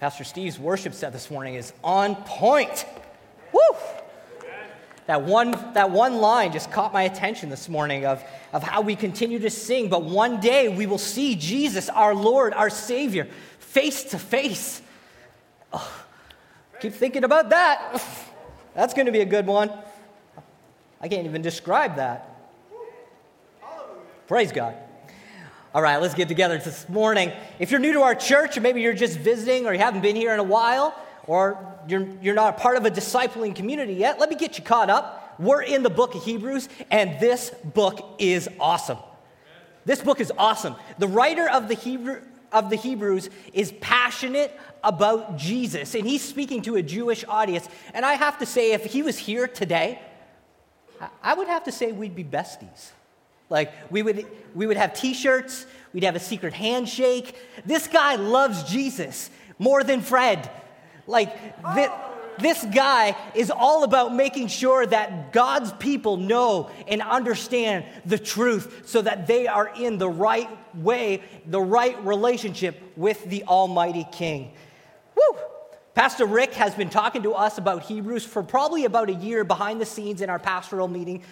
Pastor Steve's worship set this morning is on point. Woo! That one, that one line just caught my attention this morning of, of how we continue to sing, but one day we will see Jesus, our Lord, our Savior, face to face. Oh, keep thinking about that. That's going to be a good one. I can't even describe that. Praise God. All right, let's get together this morning. If you're new to our church, or maybe you're just visiting, or you haven't been here in a while, or you're, you're not a part of a discipling community yet, let me get you caught up. We're in the book of Hebrews, and this book is awesome. This book is awesome. The writer of the, Hebrew, of the Hebrews is passionate about Jesus, and he's speaking to a Jewish audience. And I have to say, if he was here today, I would have to say we'd be besties. Like, we would, we would have t shirts, we'd have a secret handshake. This guy loves Jesus more than Fred. Like, th- this guy is all about making sure that God's people know and understand the truth so that they are in the right way, the right relationship with the Almighty King. Woo! Pastor Rick has been talking to us about Hebrews for probably about a year behind the scenes in our pastoral meeting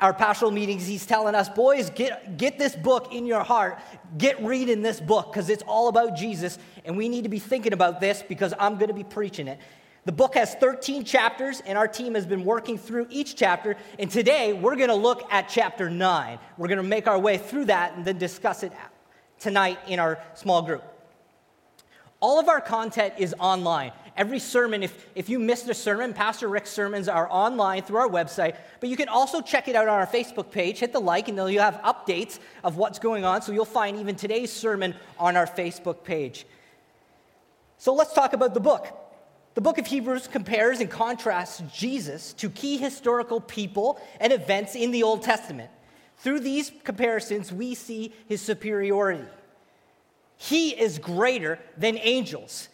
our pastoral meetings, he's telling us, boys, get, get this book in your heart. Get reading this book because it's all about Jesus. And we need to be thinking about this because I'm going to be preaching it. The book has 13 chapters, and our team has been working through each chapter. And today, we're going to look at chapter 9. We're going to make our way through that and then discuss it tonight in our small group. All of our content is online. Every sermon, if, if you missed a sermon, Pastor Rick's sermons are online through our website, but you can also check it out on our Facebook page. Hit the like, and then you'll have updates of what's going on. So you'll find even today's sermon on our Facebook page. So let's talk about the book. The book of Hebrews compares and contrasts Jesus to key historical people and events in the Old Testament. Through these comparisons, we see his superiority. He is greater than angels.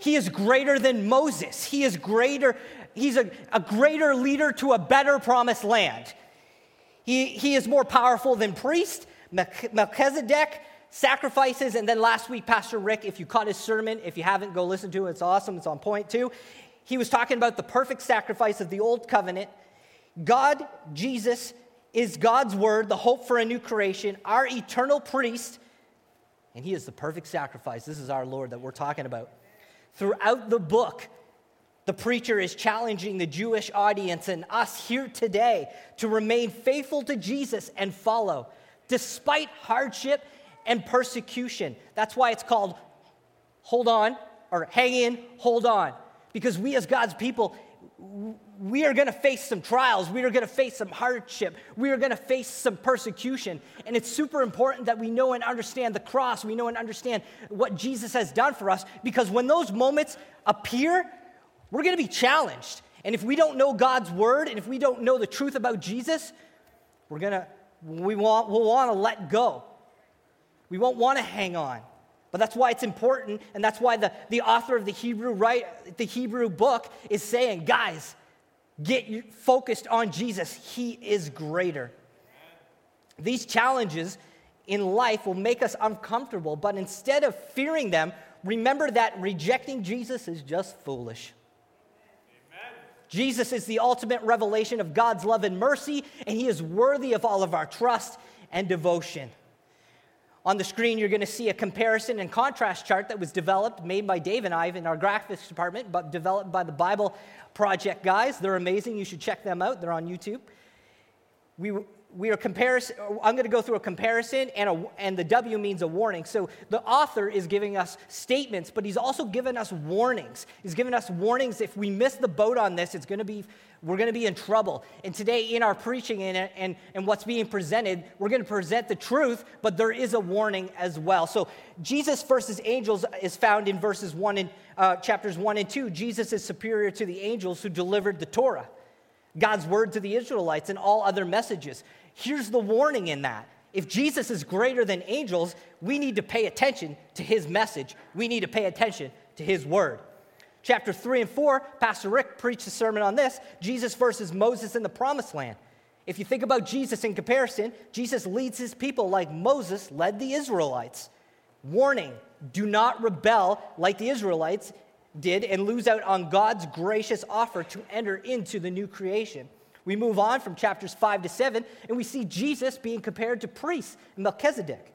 He is greater than Moses. He is greater, he's a, a greater leader to a better promised land. He, he is more powerful than priest, Melchizedek, sacrifices, and then last week, Pastor Rick, if you caught his sermon, if you haven't, go listen to it. It's awesome. It's on point too. He was talking about the perfect sacrifice of the old covenant. God, Jesus, is God's word, the hope for a new creation, our eternal priest, and he is the perfect sacrifice. This is our Lord that we're talking about. Throughout the book, the preacher is challenging the Jewish audience and us here today to remain faithful to Jesus and follow, despite hardship and persecution. That's why it's called hold on or hang in, hold on. Because we as God's people, we are going to face some trials. We are going to face some hardship. We are going to face some persecution. And it's super important that we know and understand the cross. We know and understand what Jesus has done for us because when those moments appear, we're going to be challenged. And if we don't know God's word and if we don't know the truth about Jesus, we're going to, we want, we'll want to let go. We won't want to hang on. But that's why it's important, and that's why the, the author of the Hebrew, right, the Hebrew book is saying, guys, Get focused on Jesus, He is greater. These challenges in life will make us uncomfortable, but instead of fearing them, remember that rejecting Jesus is just foolish. Jesus is the ultimate revelation of God's love and mercy, and He is worthy of all of our trust and devotion. On the screen, you're going to see a comparison and contrast chart that was developed, made by Dave and I in our graphics department, but developed by the Bible Project guys. They're amazing. You should check them out. They're on YouTube. We, we are comparison. I'm going to go through a comparison, and, a, and the W means a warning. So the author is giving us statements, but he's also given us warnings. He's given us warnings. If we miss the boat on this, it's going to be we're going to be in trouble. And today, in our preaching and, and, and what's being presented, we're going to present the truth, but there is a warning as well. So, Jesus versus angels is found in verses one and uh, chapters one and two. Jesus is superior to the angels who delivered the Torah, God's word to the Israelites, and all other messages. Here's the warning in that. If Jesus is greater than angels, we need to pay attention to his message. We need to pay attention to his word. Chapter 3 and 4, Pastor Rick preached a sermon on this Jesus versus Moses in the promised land. If you think about Jesus in comparison, Jesus leads his people like Moses led the Israelites. Warning do not rebel like the Israelites did and lose out on God's gracious offer to enter into the new creation. We move on from chapters 5 to 7, and we see Jesus being compared to priests Melchizedek.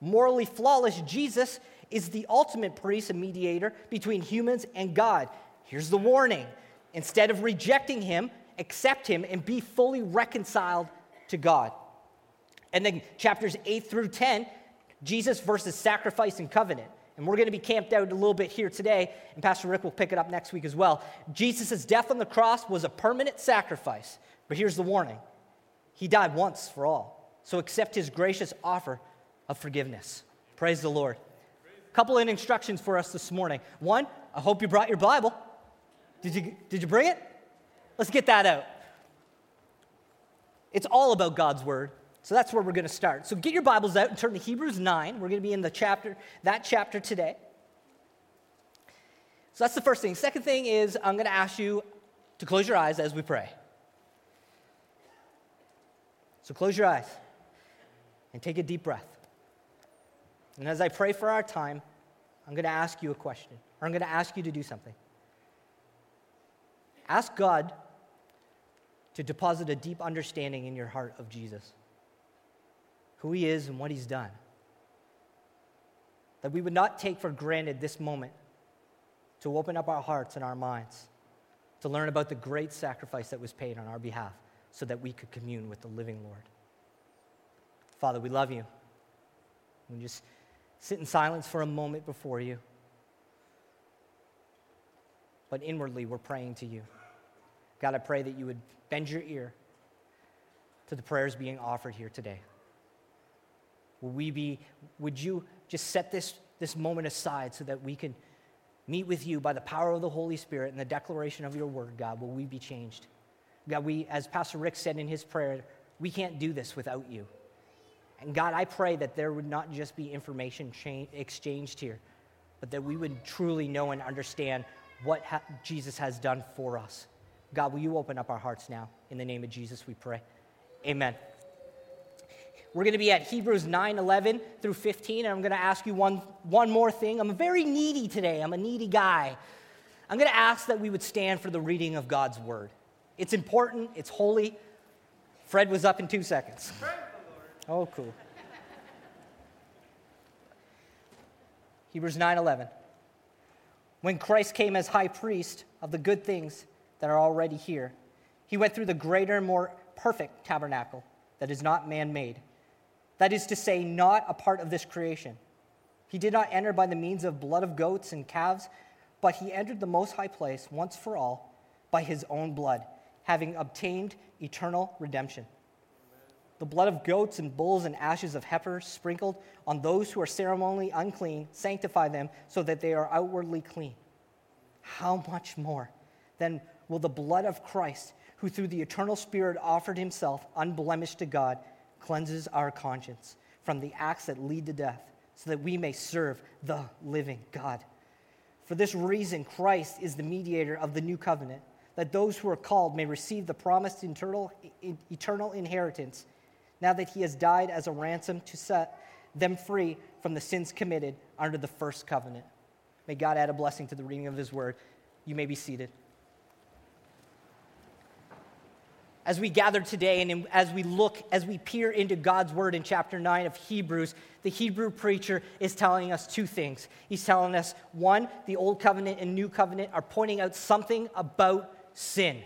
Morally flawless Jesus is the ultimate priest and mediator between humans and God. Here's the warning instead of rejecting him, accept him and be fully reconciled to God. And then chapters 8 through 10, Jesus versus sacrifice and covenant. And we're going to be camped out a little bit here today, and Pastor Rick will pick it up next week as well. Jesus' death on the cross was a permanent sacrifice, but here's the warning He died once for all. So accept his gracious offer of forgiveness. Praise the Lord. A couple of instructions for us this morning. One, I hope you brought your Bible. Did you, did you bring it? Let's get that out. It's all about God's word. So that's where we're going to start. So get your Bibles out and turn to Hebrews 9. We're going to be in the chapter, that chapter today. So that's the first thing. Second thing is I'm going to ask you to close your eyes as we pray. So close your eyes and take a deep breath. And as I pray for our time, I'm going to ask you a question, or I'm going to ask you to do something. Ask God to deposit a deep understanding in your heart of Jesus who he is and what he's done. That we would not take for granted this moment to open up our hearts and our minds to learn about the great sacrifice that was paid on our behalf so that we could commune with the living Lord. Father, we love you. We just sit in silence for a moment before you. But inwardly, we're praying to you. God, I pray that you would bend your ear to the prayers being offered here today. Will we be, would you just set this, this moment aside so that we can meet with you by the power of the Holy Spirit and the declaration of your word, God? Will we be changed? God, we, as Pastor Rick said in his prayer, we can't do this without you. And God, I pray that there would not just be information cha- exchanged here, but that we would truly know and understand what ha- Jesus has done for us. God, will you open up our hearts now? In the name of Jesus, we pray. Amen. We're going to be at Hebrews 9 11 through 15, and I'm going to ask you one, one more thing. I'm very needy today, I'm a needy guy. I'm going to ask that we would stand for the reading of God's word. It's important, it's holy. Fred was up in two seconds. Oh, cool. Hebrews 9 11. When Christ came as high priest of the good things that are already here, he went through the greater and more perfect tabernacle that is not man made that is to say, not a part of this creation. He did not enter by the means of blood of goats and calves, but he entered the most high place once for all by his own blood, having obtained eternal redemption. The blood of goats and bulls and ashes of heifers sprinkled on those who are ceremonially unclean sanctify them so that they are outwardly clean. How much more then will the blood of Christ, who through the eternal Spirit offered himself unblemished to God, cleanses our conscience from the acts that lead to death, so that we may serve the living God. For this reason, Christ is the mediator of the new covenant, that those who are called may receive the promised eternal, eternal inheritance, now that he has died as a ransom to set them free from the sins committed under the first covenant. May God add a blessing to the reading of his word. You may be seated. As we gather today and as we look, as we peer into God's word in chapter 9 of Hebrews, the Hebrew preacher is telling us two things. He's telling us, one, the old covenant and new covenant are pointing out something about sin.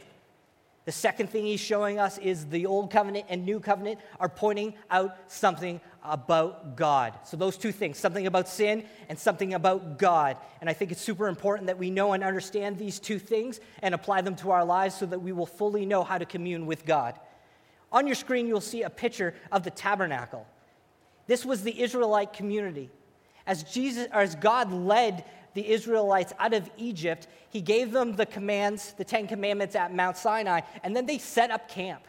The second thing he's showing us is the old covenant and new covenant are pointing out something about God. So, those two things something about sin and something about God. And I think it's super important that we know and understand these two things and apply them to our lives so that we will fully know how to commune with God. On your screen, you'll see a picture of the tabernacle. This was the Israelite community. As, Jesus, or as God led the Israelites out of Egypt, he gave them the commands, the Ten Commandments at Mount Sinai, and then they set up camp.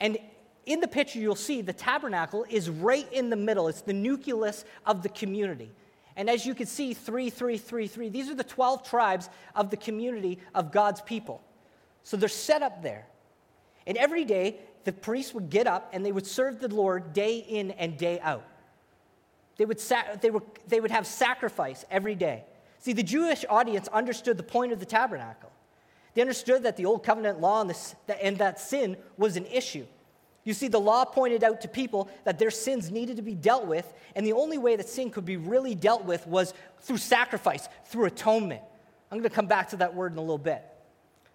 And in the picture, you'll see the tabernacle is right in the middle. It's the nucleus of the community. And as you can see, 3333, these are the 12 tribes of the community of God's people. So they're set up there. And every day, the priests would get up and they would serve the Lord day in and day out. They would, sa- they, were, they would have sacrifice every day. See, the Jewish audience understood the point of the tabernacle. They understood that the old covenant law and, that sin was an issue. You see, the law pointed out to people that their sins needed to be dealt with, and the only way that sin could be really dealt with was through sacrifice, through atonement. I'm going to come back to that word in a little bit.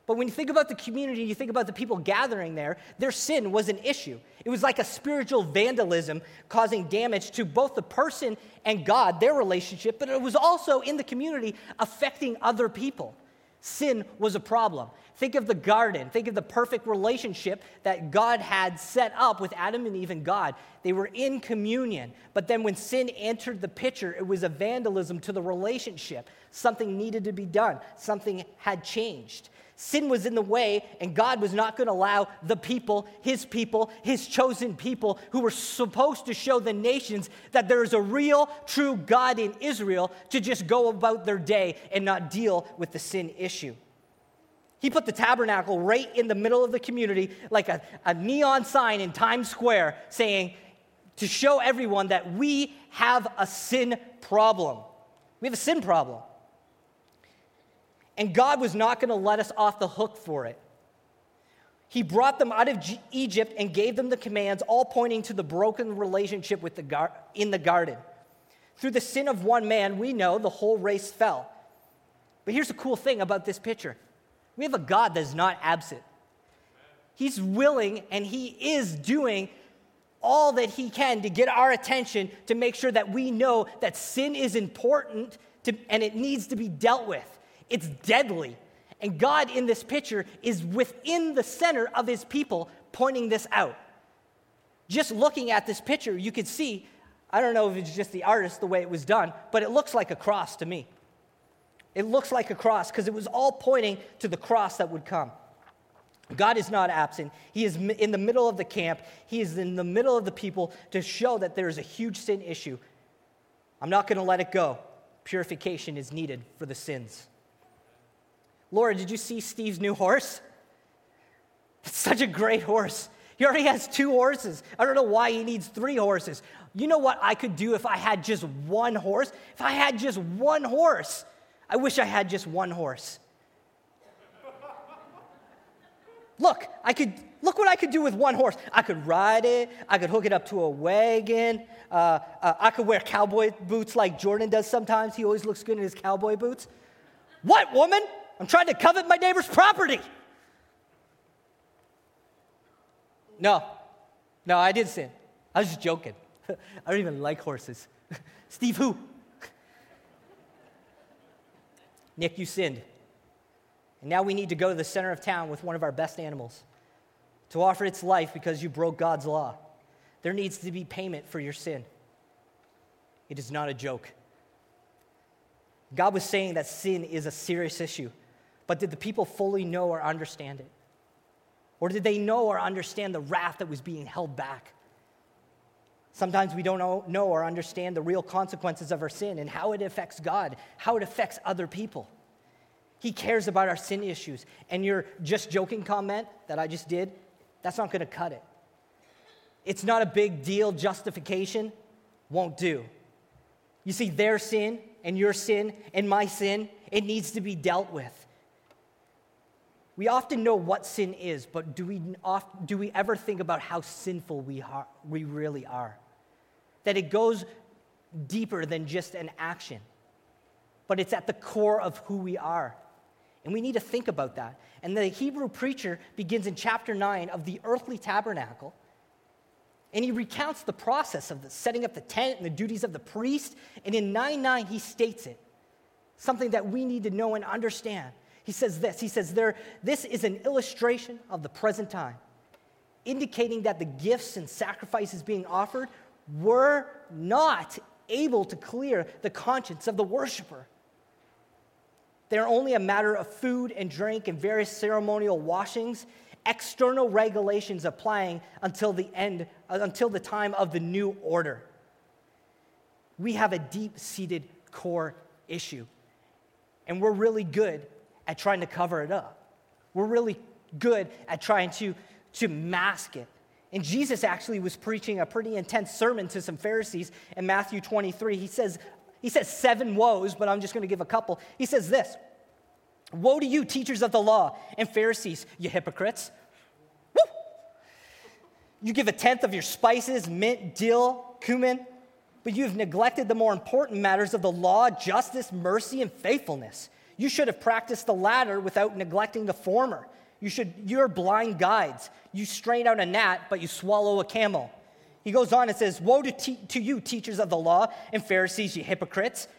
But when you think about the community, you think about the people gathering there, their sin was an issue. It was like a spiritual vandalism causing damage to both the person and God, their relationship, but it was also in the community affecting other people. Sin was a problem. Think of the garden. Think of the perfect relationship that God had set up with Adam and Eve and God. They were in communion. But then when sin entered the picture, it was a vandalism to the relationship. Something needed to be done, something had changed. Sin was in the way, and God was not going to allow the people, his people, his chosen people, who were supposed to show the nations that there is a real, true God in Israel, to just go about their day and not deal with the sin issue. He put the tabernacle right in the middle of the community, like a, a neon sign in Times Square, saying, to show everyone that we have a sin problem. We have a sin problem. And God was not going to let us off the hook for it. He brought them out of G- Egypt and gave them the commands, all pointing to the broken relationship with the gar- in the garden. Through the sin of one man, we know the whole race fell. But here's the cool thing about this picture we have a God that is not absent. He's willing and He is doing all that He can to get our attention to make sure that we know that sin is important to, and it needs to be dealt with. It's deadly. And God in this picture is within the center of his people pointing this out. Just looking at this picture, you could see, I don't know if it's just the artist, the way it was done, but it looks like a cross to me. It looks like a cross because it was all pointing to the cross that would come. God is not absent. He is in the middle of the camp. He is in the middle of the people to show that there is a huge sin issue. I'm not going to let it go. Purification is needed for the sins. Laura, did you see Steve's new horse? It's such a great horse. He already has two horses. I don't know why he needs three horses. You know what I could do if I had just one horse? If I had just one horse, I wish I had just one horse. Look, I could look what I could do with one horse. I could ride it. I could hook it up to a wagon. Uh, uh, I could wear cowboy boots like Jordan does sometimes. He always looks good in his cowboy boots. What woman? I'm trying to covet my neighbor's property. No, no, I didn't sin. I was just joking. I don't even like horses. Steve, who? Nick, you sinned. And now we need to go to the center of town with one of our best animals to offer its life because you broke God's law. There needs to be payment for your sin. It is not a joke. God was saying that sin is a serious issue. But did the people fully know or understand it? Or did they know or understand the wrath that was being held back? Sometimes we don't know, or understand the real consequences of our sin and how it affects God, how it affects other people. He cares about our sin issues. And your just joking comment that I just did, that's not going to cut it. It's not a big deal justification, won't do. You see, their sin and your sin and my sin, it needs to be dealt with. We often know what sin is, but do we, do we ever think about how sinful we, are, we really are? That it goes deeper than just an action, but it's at the core of who we are. And we need to think about that. And the Hebrew preacher begins in chapter 9 of the earthly tabernacle. And he recounts the process of the setting up the tent and the duties of the priest. And in 9 9, he states it something that we need to know and understand. He says this He says, there, This is an illustration of the present time, indicating that the gifts and sacrifices being offered were not able to clear the conscience of the worshiper. They're only a matter of food and drink and various ceremonial washings, external regulations applying until the end, until the time of the new order. We have a deep seated core issue. And we're really good at trying to cover it up. We're really good at trying to, to mask it And Jesus actually was preaching a pretty intense sermon to some Pharisees in Matthew 23. He says, he says seven woes, but I'm just going to give a couple. He says this Woe to you, teachers of the law and Pharisees, you hypocrites! Woo! You give a tenth of your spices, mint, dill, cumin, but you have neglected the more important matters of the law, justice, mercy, and faithfulness. You should have practiced the latter without neglecting the former. You should, you're blind guides. You strain out a gnat, but you swallow a camel. He goes on and says, Woe to, te- to you, teachers of the law and Pharisees, you hypocrites!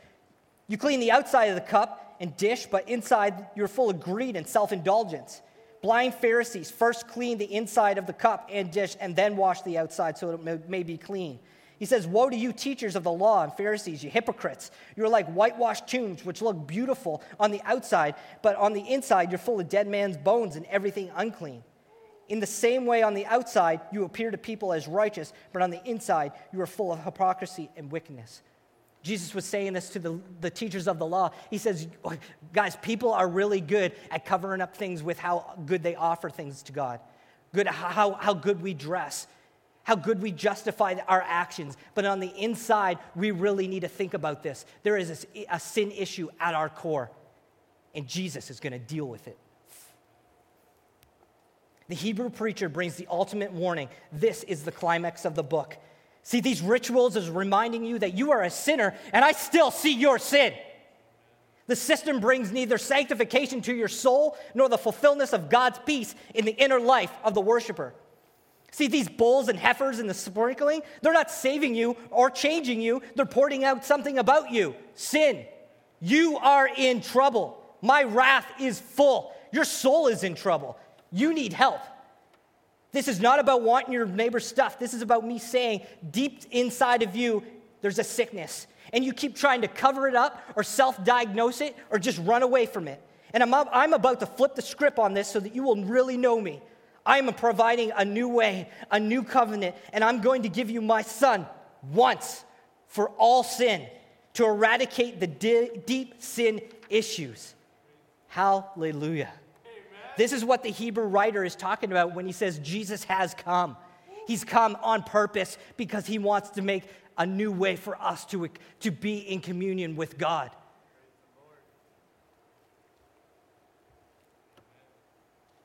You clean the outside of the cup and dish, but inside you're full of greed and self indulgence. Blind Pharisees first clean the inside of the cup and dish and then wash the outside so it may, may be clean. He says, Woe to you, teachers of the law and Pharisees, you hypocrites! You're like whitewashed tombs, which look beautiful on the outside, but on the inside, you're full of dead man's bones and everything unclean. In the same way, on the outside, you appear to people as righteous, but on the inside, you are full of hypocrisy and wickedness. Jesus was saying this to the, the teachers of the law. He says, Guys, people are really good at covering up things with how good they offer things to God, good, how, how good we dress, how good we justify our actions. But on the inside, we really need to think about this. There is a, a sin issue at our core, and Jesus is going to deal with it. The Hebrew preacher brings the ultimate warning. This is the climax of the book. See, these rituals is reminding you that you are a sinner, and I still see your sin. The system brings neither sanctification to your soul nor the fulfillment of God's peace in the inner life of the worshiper. See, these bulls and heifers and the sprinkling, they're not saving you or changing you. They're pointing out something about you sin. You are in trouble. My wrath is full. Your soul is in trouble. You need help. This is not about wanting your neighbor's stuff. This is about me saying, deep inside of you, there's a sickness. And you keep trying to cover it up or self diagnose it or just run away from it. And I'm, I'm about to flip the script on this so that you will really know me. I am providing a new way, a new covenant, and I'm going to give you my son once for all sin to eradicate the di- deep sin issues. Hallelujah. Amen. This is what the Hebrew writer is talking about when he says Jesus has come. He's come on purpose because he wants to make a new way for us to, to be in communion with God.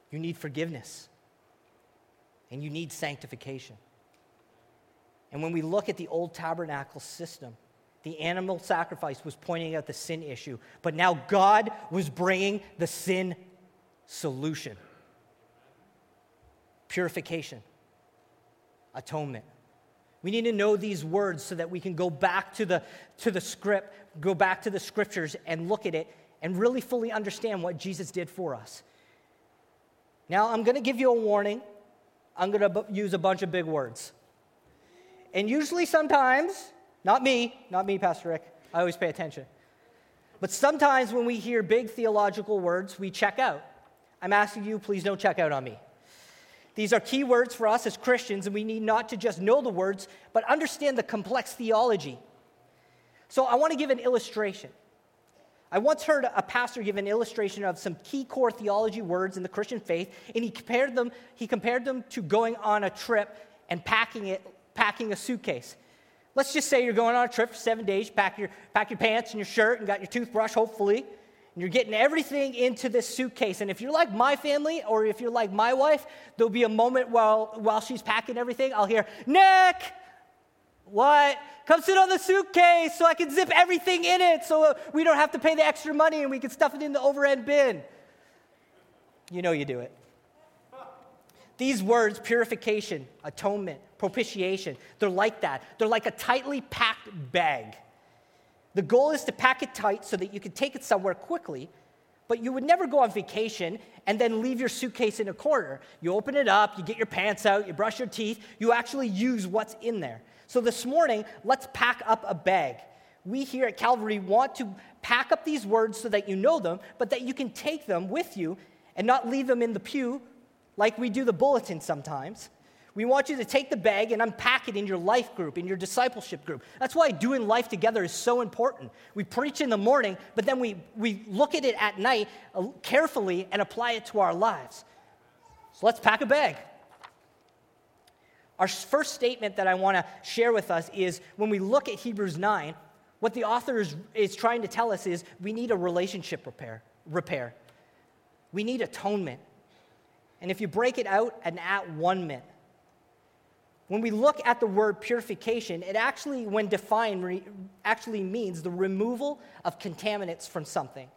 You need forgiveness and you need sanctification. And when we look at the old tabernacle system, the animal sacrifice was pointing out the sin issue, but now God was bringing the sin solution purification, atonement. We need to know these words so that we can go back to the, to the script, go back to the scriptures and look at it and really fully understand what Jesus did for us. Now, I'm going to give you a warning I'm going to use a bunch of big words. And usually, sometimes, not me, not me, Pastor Rick, I always pay attention. But sometimes when we hear big theological words, we check out. I'm asking you, please don't check out on me. These are key words for us as Christians, and we need not to just know the words, but understand the complex theology. So I want to give an illustration. I once heard a pastor give an illustration of some key core theology words in the Christian faith, and he compared them, he compared them to going on a trip and packing it, packing a suitcase. Let's just say you're going on a trip for seven days, pack your, pack your pants and your shirt and got your toothbrush, hopefully, and you're getting everything into this suitcase. And if you're like my family or if you're like my wife, there'll be a moment while, while she's packing everything, I'll hear, Nick, what? Come sit on the suitcase so I can zip everything in it so we don't have to pay the extra money and we can stuff it in the overhead bin. You know you do it. These words, purification, atonement, propitiation, they're like that. They're like a tightly packed bag. The goal is to pack it tight so that you can take it somewhere quickly, but you would never go on vacation and then leave your suitcase in a corner. You open it up, you get your pants out, you brush your teeth, you actually use what's in there. So this morning, let's pack up a bag. We here at Calvary want to pack up these words so that you know them, but that you can take them with you and not leave them in the pew like we do the bulletin sometimes. We want you to take the bag and unpack it in your life group, in your discipleship group. That's why doing life together is so important. We preach in the morning, but then we, we look at it at night uh, carefully and apply it to our lives. So let's pack a bag. Our first statement that I want to share with us is when we look at Hebrews 9, what the author is, is trying to tell us is we need a relationship repair. repair. We need atonement. And if you break it out and at one minute, when we look at the word purification, it actually, when defined, re- actually means the removal of contaminants from something.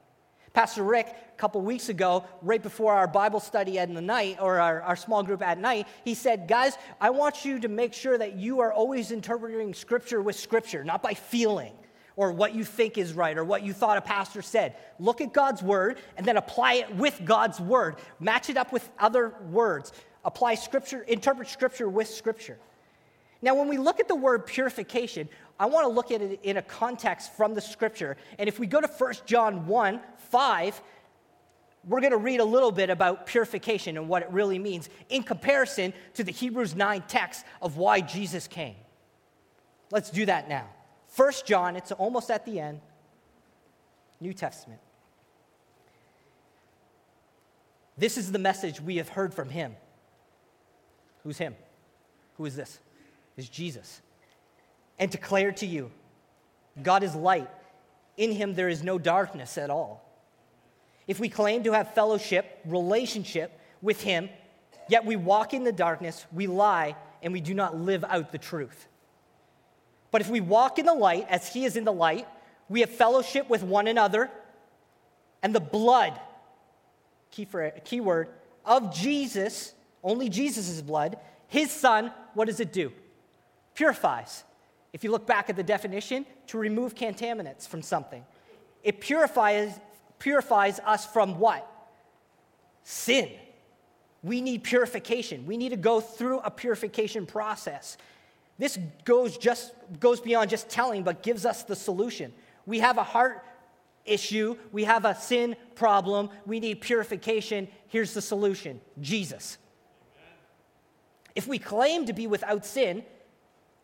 Pastor Rick, a couple weeks ago, right before our Bible study at the night, or our, our small group at night, he said, Guys, I want you to make sure that you are always interpreting Scripture with Scripture, not by feeling or what you think is right or what you thought a pastor said. Look at God's word and then apply it with God's word. Match it up with other words. Apply scripture, interpret scripture with scripture. Now, when we look at the word purification, I want to look at it in a context from the scripture. And if we go to 1 John 1 5, we're going to read a little bit about purification and what it really means in comparison to the Hebrews 9 text of why Jesus came. Let's do that now. 1 John, it's almost at the end, New Testament. This is the message we have heard from him. Who's him? Who is this? Is Jesus. And declare to you God is light. In him there is no darkness at all. If we claim to have fellowship, relationship with him, yet we walk in the darkness, we lie, and we do not live out the truth. But if we walk in the light as he is in the light, we have fellowship with one another, and the blood, key, for, key word, of Jesus, only Jesus' blood, his son, what does it do? Purifies. If you look back at the definition, to remove contaminants from something. It purifies, purifies us from what? Sin. We need purification. We need to go through a purification process. This goes, just, goes beyond just telling, but gives us the solution. We have a heart issue, we have a sin problem, we need purification. Here's the solution Jesus. If we claim to be without sin,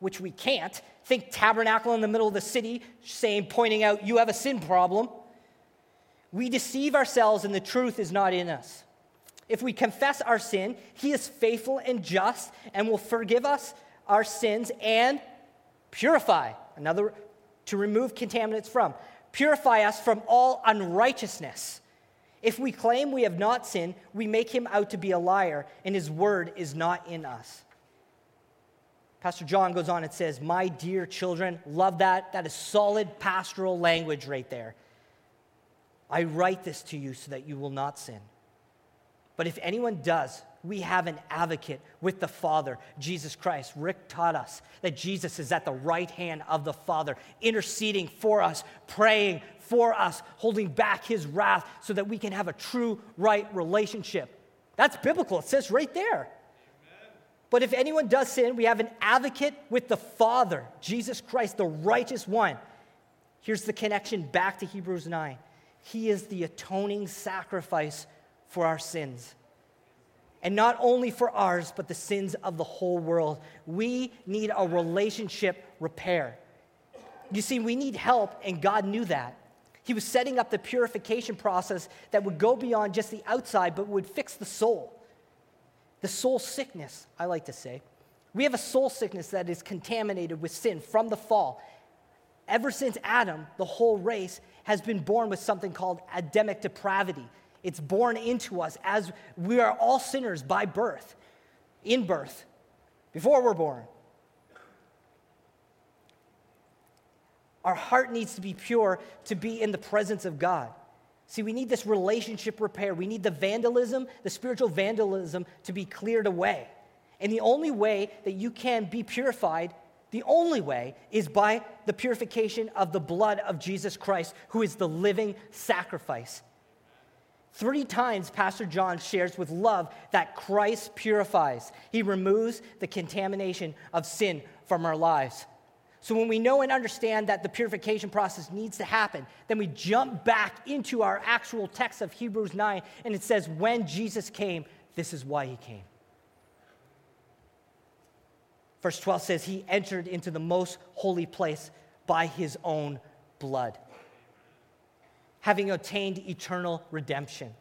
which we can't, think tabernacle in the middle of the city, saying, pointing out, you have a sin problem. We deceive ourselves and the truth is not in us. If we confess our sin, he is faithful and just and will forgive us our sins and purify, another, to remove contaminants from, purify us from all unrighteousness. If we claim we have not sinned, we make him out to be a liar, and his word is not in us. Pastor John goes on and says, My dear children, love that. That is solid pastoral language right there. I write this to you so that you will not sin. But if anyone does, we have an advocate with the Father, Jesus Christ. Rick taught us that Jesus is at the right hand of the Father, interceding for us, praying for us, holding back his wrath so that we can have a true, right relationship. That's biblical. It says right there. But if anyone does sin, we have an advocate with the Father, Jesus Christ, the righteous one. Here's the connection back to Hebrews 9. He is the atoning sacrifice for our sins and not only for ours, but the sins of the whole world. We need a relationship repair. You see, we need help, and God knew that. He was setting up the purification process that would go beyond just the outside, but would fix the soul. The soul sickness, I like to say. We have a soul sickness that is contaminated with sin from the fall. Ever since Adam, the whole race has been born with something called Adamic depravity. It's born into us as we are all sinners by birth, in birth, before we're born. Our heart needs to be pure to be in the presence of God. See, we need this relationship repair. We need the vandalism, the spiritual vandalism, to be cleared away. And the only way that you can be purified, the only way, is by the purification of the blood of Jesus Christ, who is the living sacrifice. Three times, Pastor John shares with love that Christ purifies. He removes the contamination of sin from our lives. So, when we know and understand that the purification process needs to happen, then we jump back into our actual text of Hebrews 9, and it says, When Jesus came, this is why he came. Verse 12 says, He entered into the most holy place by his own blood having obtained eternal redemption.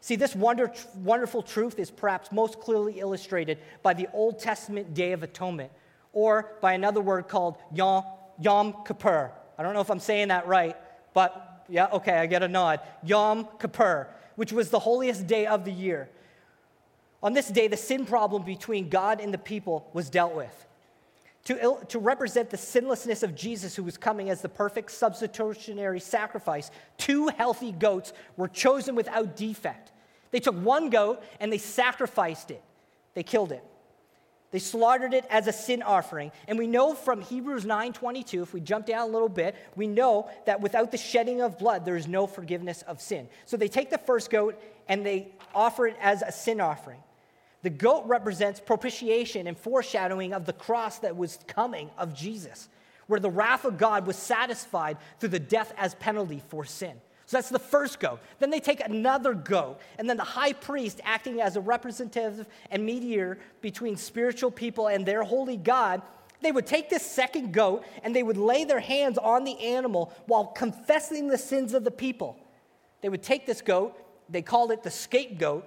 See, this wonder, wonderful truth is perhaps most clearly illustrated by the Old Testament Day of Atonement, or by another word called Yom, Yom Kippur. I don't know if I'm saying that right, but yeah, okay, I get a nod. Yom Kippur, which was the holiest day of the year. On this day, the sin problem between God and the people was dealt with. To, to represent the sinlessness of Jesus, who was coming as the perfect substitutionary sacrifice, two healthy goats were chosen without defect. They took one goat and they sacrificed it, they killed it. They slaughtered it as a sin offering. And we know from Hebrews 9:22, if we jump down a little bit, we know that without the shedding of blood, there is no forgiveness of sin. So they take the first goat and they offer it as a sin offering. The goat represents propitiation and foreshadowing of the cross that was coming of Jesus, where the wrath of God was satisfied through the death as penalty for sin. So that's the first goat. Then they take another goat, and then the high priest, acting as a representative and mediator between spiritual people and their holy God, they would take this second goat and they would lay their hands on the animal while confessing the sins of the people. They would take this goat, they called it the scapegoat,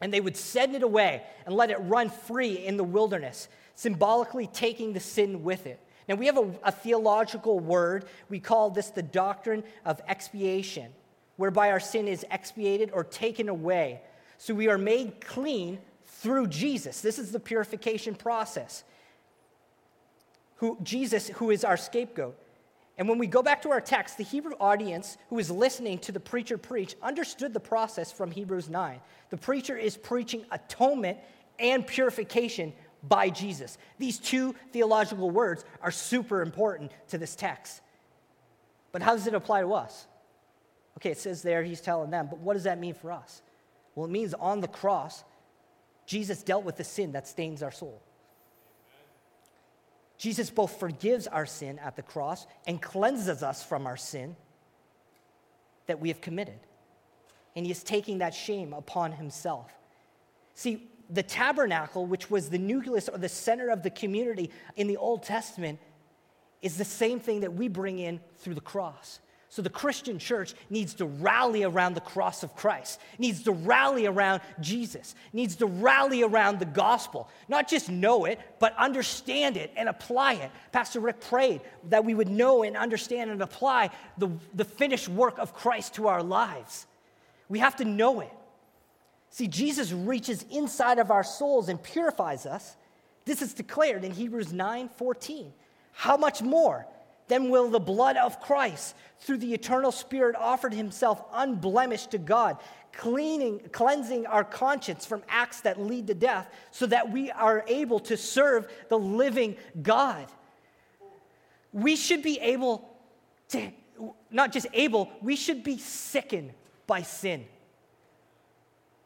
and they would send it away and let it run free in the wilderness, symbolically taking the sin with it. Now, we have a, a, theological word. We call this the doctrine of expiation, whereby our sin is expiated or taken away. So we are made clean through Jesus. This is the purification process. Who, Jesus, who is our scapegoat. And when we go back to our text, the Hebrew audience who is listening to the preacher preach understood the process from Hebrews 9. The preacher is preaching atonement and purification by Jesus. These two theological words are super important to this text. But how does it apply to us? Okay, it says there he's telling them, but what does that mean for us? Well, it means on the cross, Jesus dealt with the sin that stains our soul. Jesus both forgives our sin at the cross and cleanses us from our sin that we have committed. And he is taking that shame upon himself. See, the tabernacle, which was the nucleus or the center of the community in the Old Testament, is the same thing that we bring in through the cross. So the Christian church needs to rally around the cross of Christ, needs to rally around Jesus, needs to rally around the gospel. Not just know it, but understand it and apply it. Pastor Rick prayed that we would know and understand and apply the, the finished work of Christ to our lives. We have to know it. See, Jesus reaches inside of our souls and purifies us. This is declared in Hebrews 9 14. How much more? Then will the blood of Christ, through the eternal Spirit, offered himself unblemished to God, cleaning, cleansing our conscience from acts that lead to death, so that we are able to serve the living God. We should be able to, not just able, we should be sickened by sin.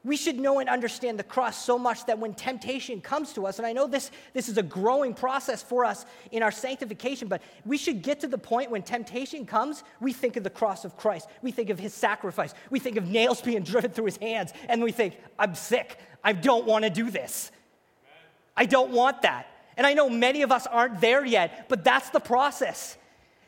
We should know and understand the cross so much that when temptation comes to us, and I know this, this is a growing process for us in our sanctification, but we should get to the point when temptation comes, we think of the cross of Christ. We think of his sacrifice. We think of nails being driven through his hands, and we think, I'm sick. I don't want to do this. I don't want that. And I know many of us aren't there yet, but that's the process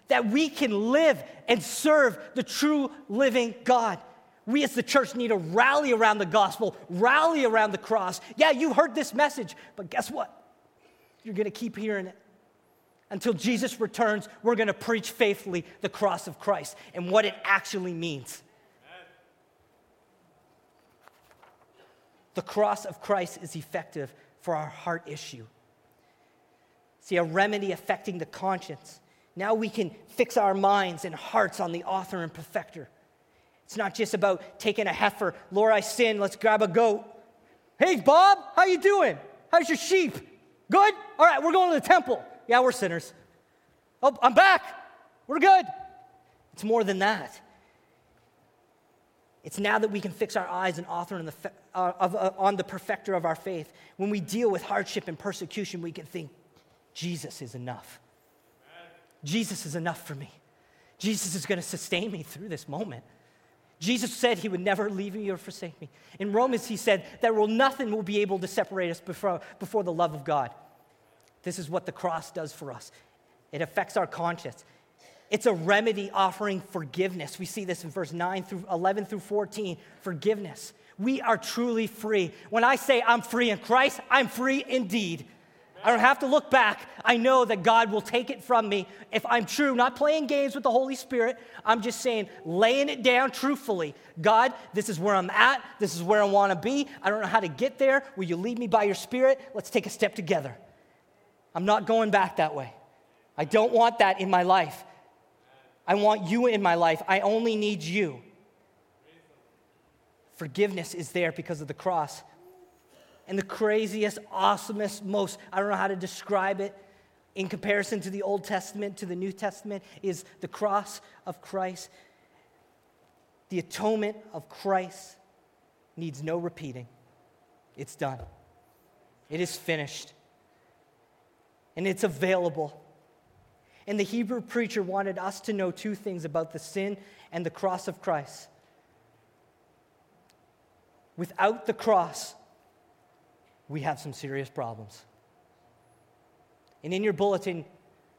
that we can live and serve the true living God. We as the church need to rally around the gospel, rally around the cross. Yeah, you heard this message, but guess what? You're going to keep hearing it. Until Jesus returns, we're going to preach faithfully the cross of Christ and what it actually means. The cross of Christ is effective for our heart issue. See, a remedy affecting the conscience. Now we can fix our minds and hearts on the author and perfecter it's not just about taking a heifer. Lord, I sin. Let's grab a goat. Hey, Bob, how you doing? How's your sheep? Good? All right, we're going to the temple. Yeah, we're sinners. Oh, I'm back. We're good. It's more than that. It's now that we can fix our eyes and author on the, uh, of, uh, on the perfecter of our faith. When we deal with hardship and persecution, we can think, Jesus is enough. Amen. Jesus is enough for me. Jesus is going to sustain me through this moment. Jesus said he would never leave me or forsake me. In Romans, he said that will, nothing will be able to separate us before, before the love of God. This is what the cross does for us it affects our conscience. It's a remedy offering forgiveness. We see this in verse 9 through 11 through 14 forgiveness. We are truly free. When I say I'm free in Christ, I'm free indeed. I don't have to look back. I know that God will take it from me if I'm true, not playing games with the Holy Spirit. I'm just saying, laying it down truthfully. God, this is where I'm at. This is where I want to be. I don't know how to get there. Will you lead me by your Spirit? Let's take a step together. I'm not going back that way. I don't want that in my life. I want you in my life. I only need you. Forgiveness is there because of the cross and the craziest, awesomest, most, I don't know how to describe it in comparison to the Old Testament, to the New Testament, is the cross of Christ. The atonement of Christ needs no repeating. It's done, it is finished, and it's available. And the Hebrew preacher wanted us to know two things about the sin and the cross of Christ. Without the cross, we have some serious problems. And in your bulletin,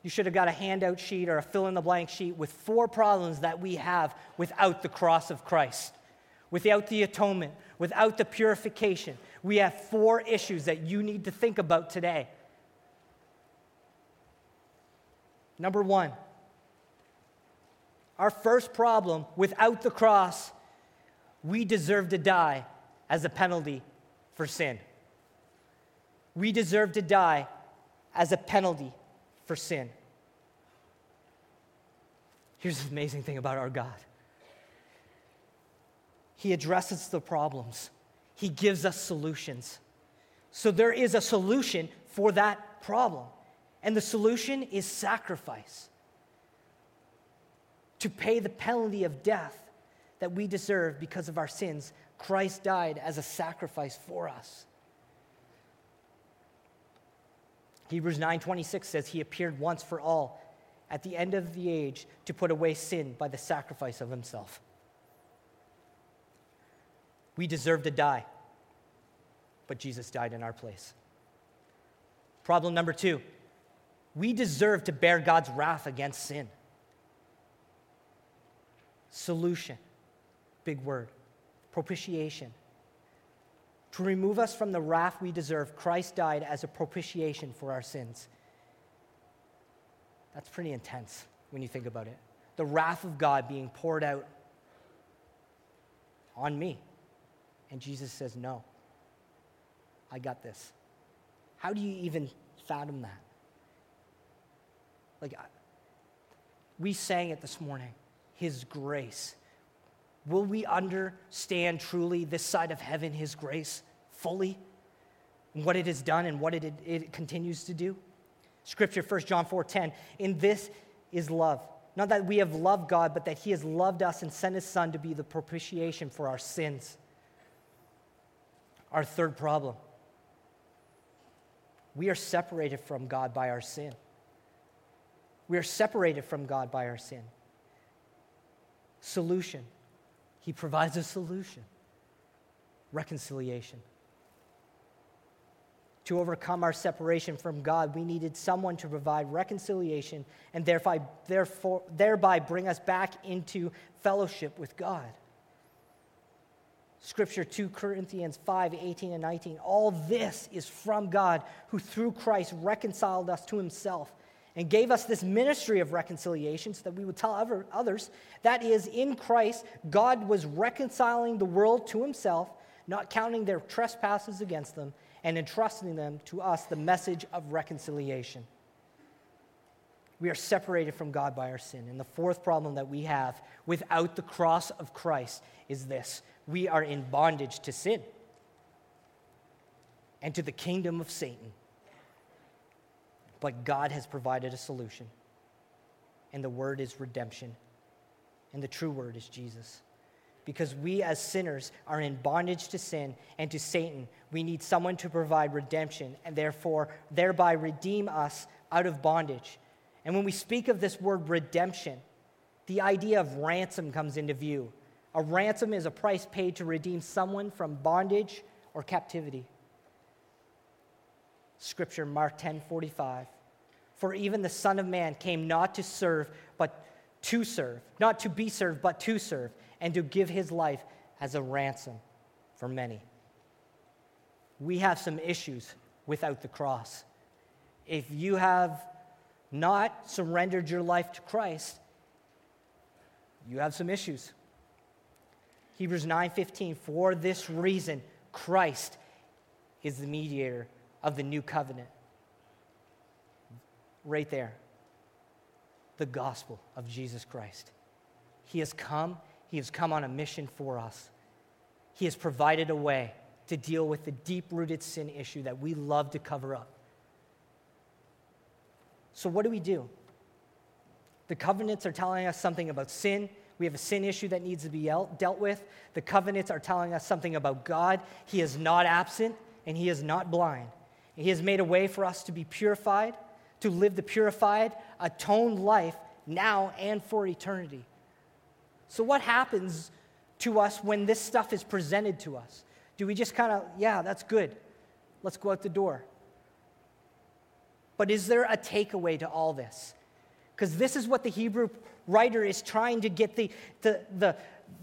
you should have got a handout sheet or a fill in the blank sheet with four problems that we have without the cross of Christ, without the atonement, without the purification. We have four issues that you need to think about today. Number one, our first problem without the cross, we deserve to die as a penalty for sin. We deserve to die as a penalty for sin. Here's the amazing thing about our God He addresses the problems, He gives us solutions. So there is a solution for that problem. And the solution is sacrifice to pay the penalty of death that we deserve because of our sins. Christ died as a sacrifice for us. Hebrews 9:26 says he appeared once for all at the end of the age to put away sin by the sacrifice of himself. We deserve to die, but Jesus died in our place. Problem number 2. We deserve to bear God's wrath against sin. Solution. Big word. Propitiation. To remove us from the wrath we deserve, Christ died as a propitiation for our sins. That's pretty intense when you think about it. The wrath of God being poured out on me. And Jesus says, No, I got this. How do you even fathom that? Like, we sang it this morning His grace. Will we understand truly this side of heaven, His grace, fully? What it has done and what it, it continues to do? Scripture, 1 John 4 10. In this is love. Not that we have loved God, but that He has loved us and sent His Son to be the propitiation for our sins. Our third problem we are separated from God by our sin. We are separated from God by our sin. Solution he provides a solution reconciliation. To overcome our separation from God, we needed someone to provide reconciliation and thereby, therefore, thereby bring us back into fellowship with God. Scripture 2 Corinthians 5 18 and 19. All this is from God, who through Christ reconciled us to himself and gave us this ministry of reconciliation so that we would tell others that is, in Christ, God was reconciling the world to himself, not counting their trespasses against them, and entrusting them to us the message of reconciliation. We are separated from God by our sin. And the fourth problem that we have without the cross of Christ is this we are in bondage to sin and to the kingdom of Satan. But God has provided a solution. And the word is redemption. And the true word is Jesus. Because we as sinners are in bondage to sin and to Satan, we need someone to provide redemption and therefore thereby redeem us out of bondage. And when we speak of this word redemption, the idea of ransom comes into view. A ransom is a price paid to redeem someone from bondage or captivity. Scripture, Mark 10 45. For even the Son of Man came not to serve, but to serve, not to be served, but to serve, and to give his life as a ransom for many. We have some issues without the cross. If you have not surrendered your life to Christ, you have some issues. Hebrews 9:15 For this reason Christ is the mediator of the new covenant. Right there. The gospel of Jesus Christ. He has come, he has come on a mission for us. He has provided a way to deal with the deep-rooted sin issue that we love to cover up. So what do we do? The covenants are telling us something about sin we have a sin issue that needs to be dealt with. The covenants are telling us something about God. He is not absent and He is not blind. He has made a way for us to be purified, to live the purified, atoned life now and for eternity. So, what happens to us when this stuff is presented to us? Do we just kind of, yeah, that's good. Let's go out the door. But is there a takeaway to all this? Because this is what the Hebrew writer is trying to get the, the, the,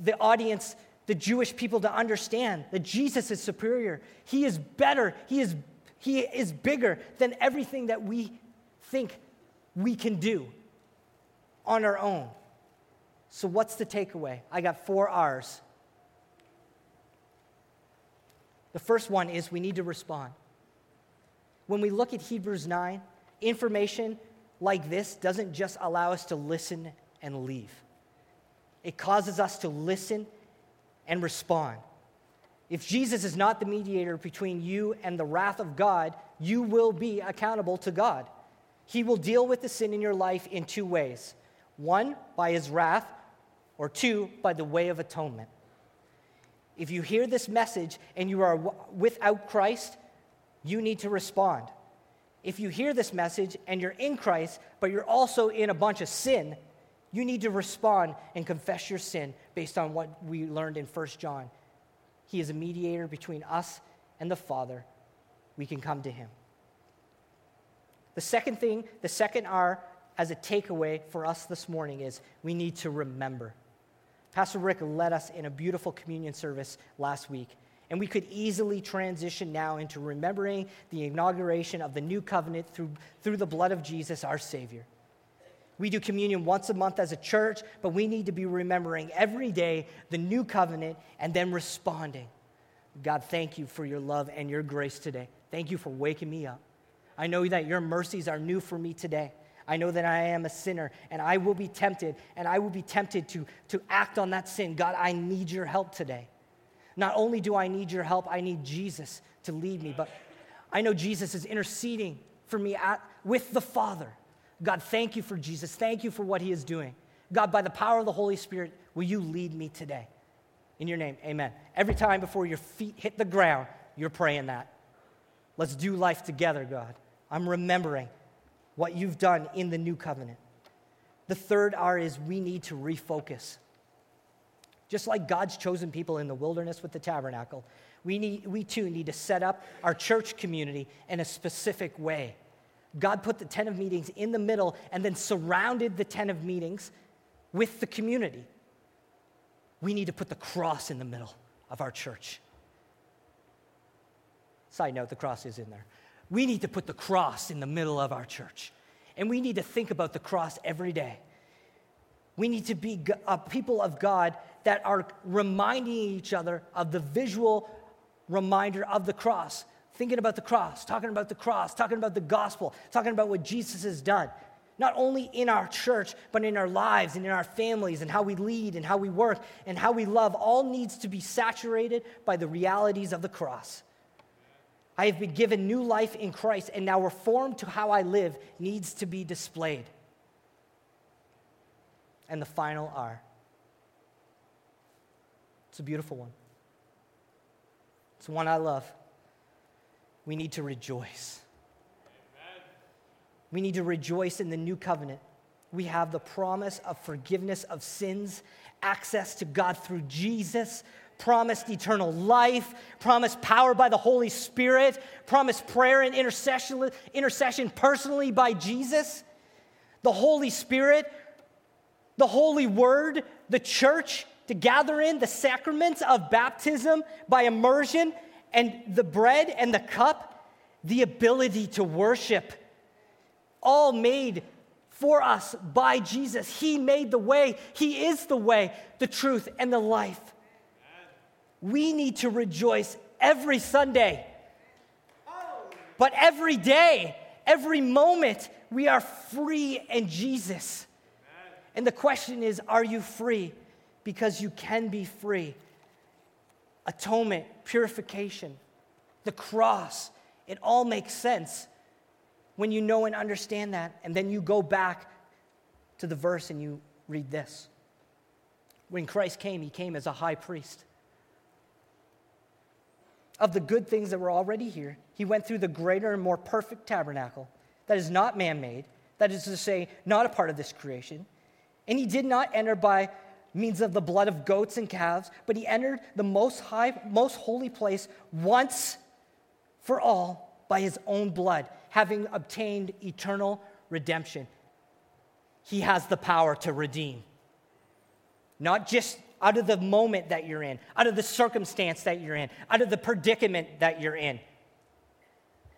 the audience, the Jewish people, to understand that Jesus is superior. He is better. He is, he is bigger than everything that we think we can do on our own. So, what's the takeaway? I got four R's. The first one is we need to respond. When we look at Hebrews 9, information like this doesn't just allow us to listen and leave. It causes us to listen and respond. If Jesus is not the mediator between you and the wrath of God, you will be accountable to God. He will deal with the sin in your life in two ways one, by his wrath, or two, by the way of atonement. If you hear this message and you are without Christ, you need to respond. If you hear this message and you're in Christ, but you're also in a bunch of sin, you need to respond and confess your sin based on what we learned in 1 John. He is a mediator between us and the Father. We can come to him. The second thing, the second R as a takeaway for us this morning is we need to remember. Pastor Rick led us in a beautiful communion service last week, and we could easily transition now into remembering the inauguration of the new covenant through, through the blood of Jesus, our Savior. We do communion once a month as a church, but we need to be remembering every day the new covenant and then responding. God, thank you for your love and your grace today. Thank you for waking me up. I know that your mercies are new for me today. I know that I am a sinner and I will be tempted, and I will be tempted to, to act on that sin. God, I need your help today. Not only do I need your help, I need Jesus to lead me, but I know Jesus is interceding for me at, with the Father. God, thank you for Jesus. Thank you for what he is doing. God, by the power of the Holy Spirit, will you lead me today? In your name, amen. Every time before your feet hit the ground, you're praying that. Let's do life together, God. I'm remembering what you've done in the new covenant. The third R is we need to refocus. Just like God's chosen people in the wilderness with the tabernacle, we, need, we too need to set up our church community in a specific way. God put the tent of meetings in the middle and then surrounded the tent of meetings with the community. We need to put the cross in the middle of our church. Side note, the cross is in there. We need to put the cross in the middle of our church. And we need to think about the cross every day. We need to be a people of God that are reminding each other of the visual reminder of the cross thinking about the cross, talking about the cross, talking about the gospel, talking about what Jesus has done. Not only in our church, but in our lives and in our families and how we lead and how we work and how we love, all needs to be saturated by the realities of the cross. I have been given new life in Christ, and now reform to how I live needs to be displayed. And the final R. It's a beautiful one. It's one I love we need to rejoice. Amen. We need to rejoice in the new covenant. We have the promise of forgiveness of sins, access to God through Jesus, promised eternal life, promised power by the Holy Spirit, promised prayer and intercession, intercession personally by Jesus, the Holy Spirit, the Holy Word, the church to gather in the sacraments of baptism by immersion and the bread and the cup, the ability to worship, all made for us by Jesus. He made the way, He is the way, the truth, and the life. We need to rejoice every Sunday, but every day, every moment, we are free in Jesus. And the question is are you free? Because you can be free. Atonement, purification, the cross, it all makes sense when you know and understand that. And then you go back to the verse and you read this. When Christ came, he came as a high priest. Of the good things that were already here, he went through the greater and more perfect tabernacle that is not man made, that is to say, not a part of this creation and he did not enter by means of the blood of goats and calves, but he entered the most high, most holy place once for all by his own blood, having obtained eternal redemption. He has the power to redeem. Not just out of the moment that you're in, out of the circumstance that you're in, out of the predicament that you're in.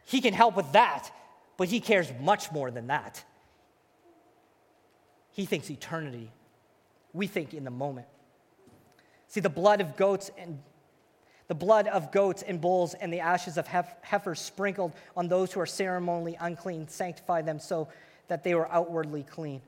He can help with that, but he cares much more than that. He thinks eternity. We think in the moment. See, the blood of goats and the blood of goats and bulls and the ashes of heifers sprinkled on those who are ceremonially unclean sanctify them so that they were outwardly clean.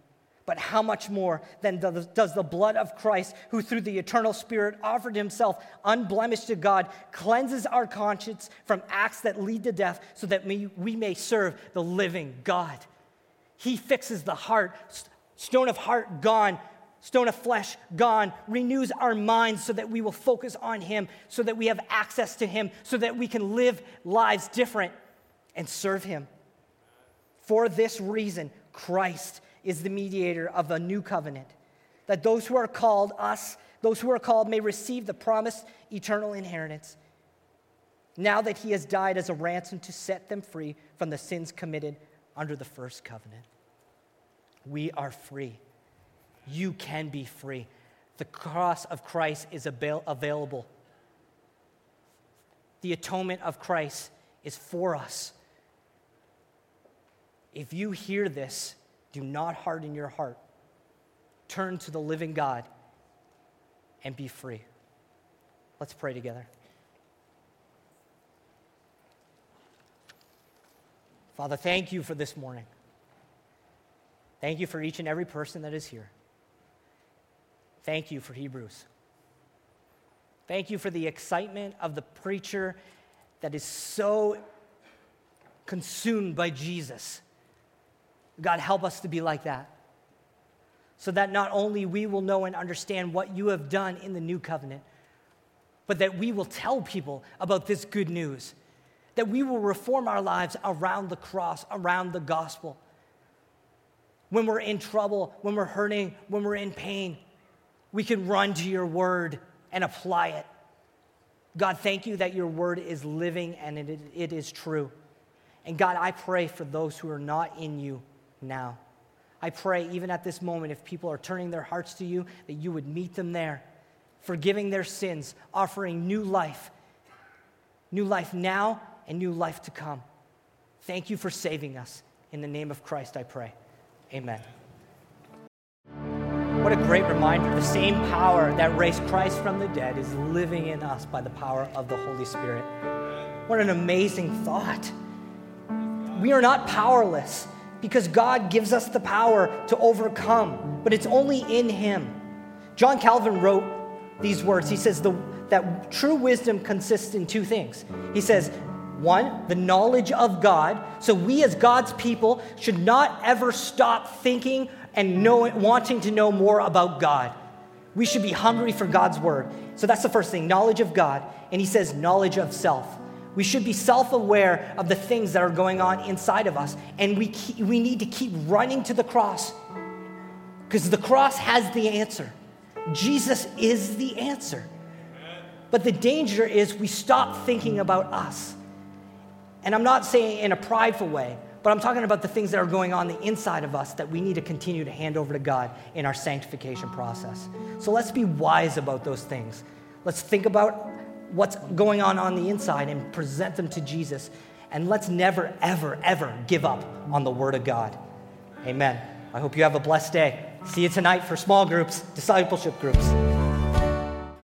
But how much more then does the blood of Christ, who through the eternal Spirit offered himself unblemished to God, cleanses our conscience from acts that lead to death so that we, we may serve the living God? He fixes the heart Stone of heart gone, stone of flesh gone, renews our minds so that we will focus on Him, so that we have access to Him, so that we can live lives different and serve Him. For this reason, Christ is the mediator of a new covenant, that those who are called, us, those who are called, may receive the promised eternal inheritance. Now that He has died as a ransom to set them free from the sins committed under the first covenant. We are free. You can be free. The cross of Christ is available. The atonement of Christ is for us. If you hear this, do not harden your heart. Turn to the living God and be free. Let's pray together. Father, thank you for this morning. Thank you for each and every person that is here. Thank you for Hebrews. Thank you for the excitement of the preacher that is so consumed by Jesus. God, help us to be like that. So that not only we will know and understand what you have done in the new covenant, but that we will tell people about this good news. That we will reform our lives around the cross, around the gospel when we're in trouble, when we're hurting, when we're in pain, we can run to your word and apply it. God, thank you that your word is living and it, it is true. And God, I pray for those who are not in you now. I pray, even at this moment, if people are turning their hearts to you, that you would meet them there, forgiving their sins, offering new life, new life now and new life to come. Thank you for saving us. In the name of Christ, I pray. Amen. What a great reminder. The same power that raised Christ from the dead is living in us by the power of the Holy Spirit. What an amazing thought. We are not powerless because God gives us the power to overcome, but it's only in Him. John Calvin wrote these words. He says the, that true wisdom consists in two things. He says, one, the knowledge of God. So we as God's people should not ever stop thinking and knowing, wanting to know more about God. We should be hungry for God's word. So that's the first thing knowledge of God. And he says, knowledge of self. We should be self aware of the things that are going on inside of us. And we, keep, we need to keep running to the cross because the cross has the answer. Jesus is the answer. But the danger is we stop thinking about us and I'm not saying in a prideful way, but I'm talking about the things that are going on the inside of us that we need to continue to hand over to God in our sanctification process. So let's be wise about those things. Let's think about what's going on on the inside and present them to Jesus. And let's never, ever, ever give up on the Word of God. Amen. I hope you have a blessed day. See you tonight for small groups, discipleship groups.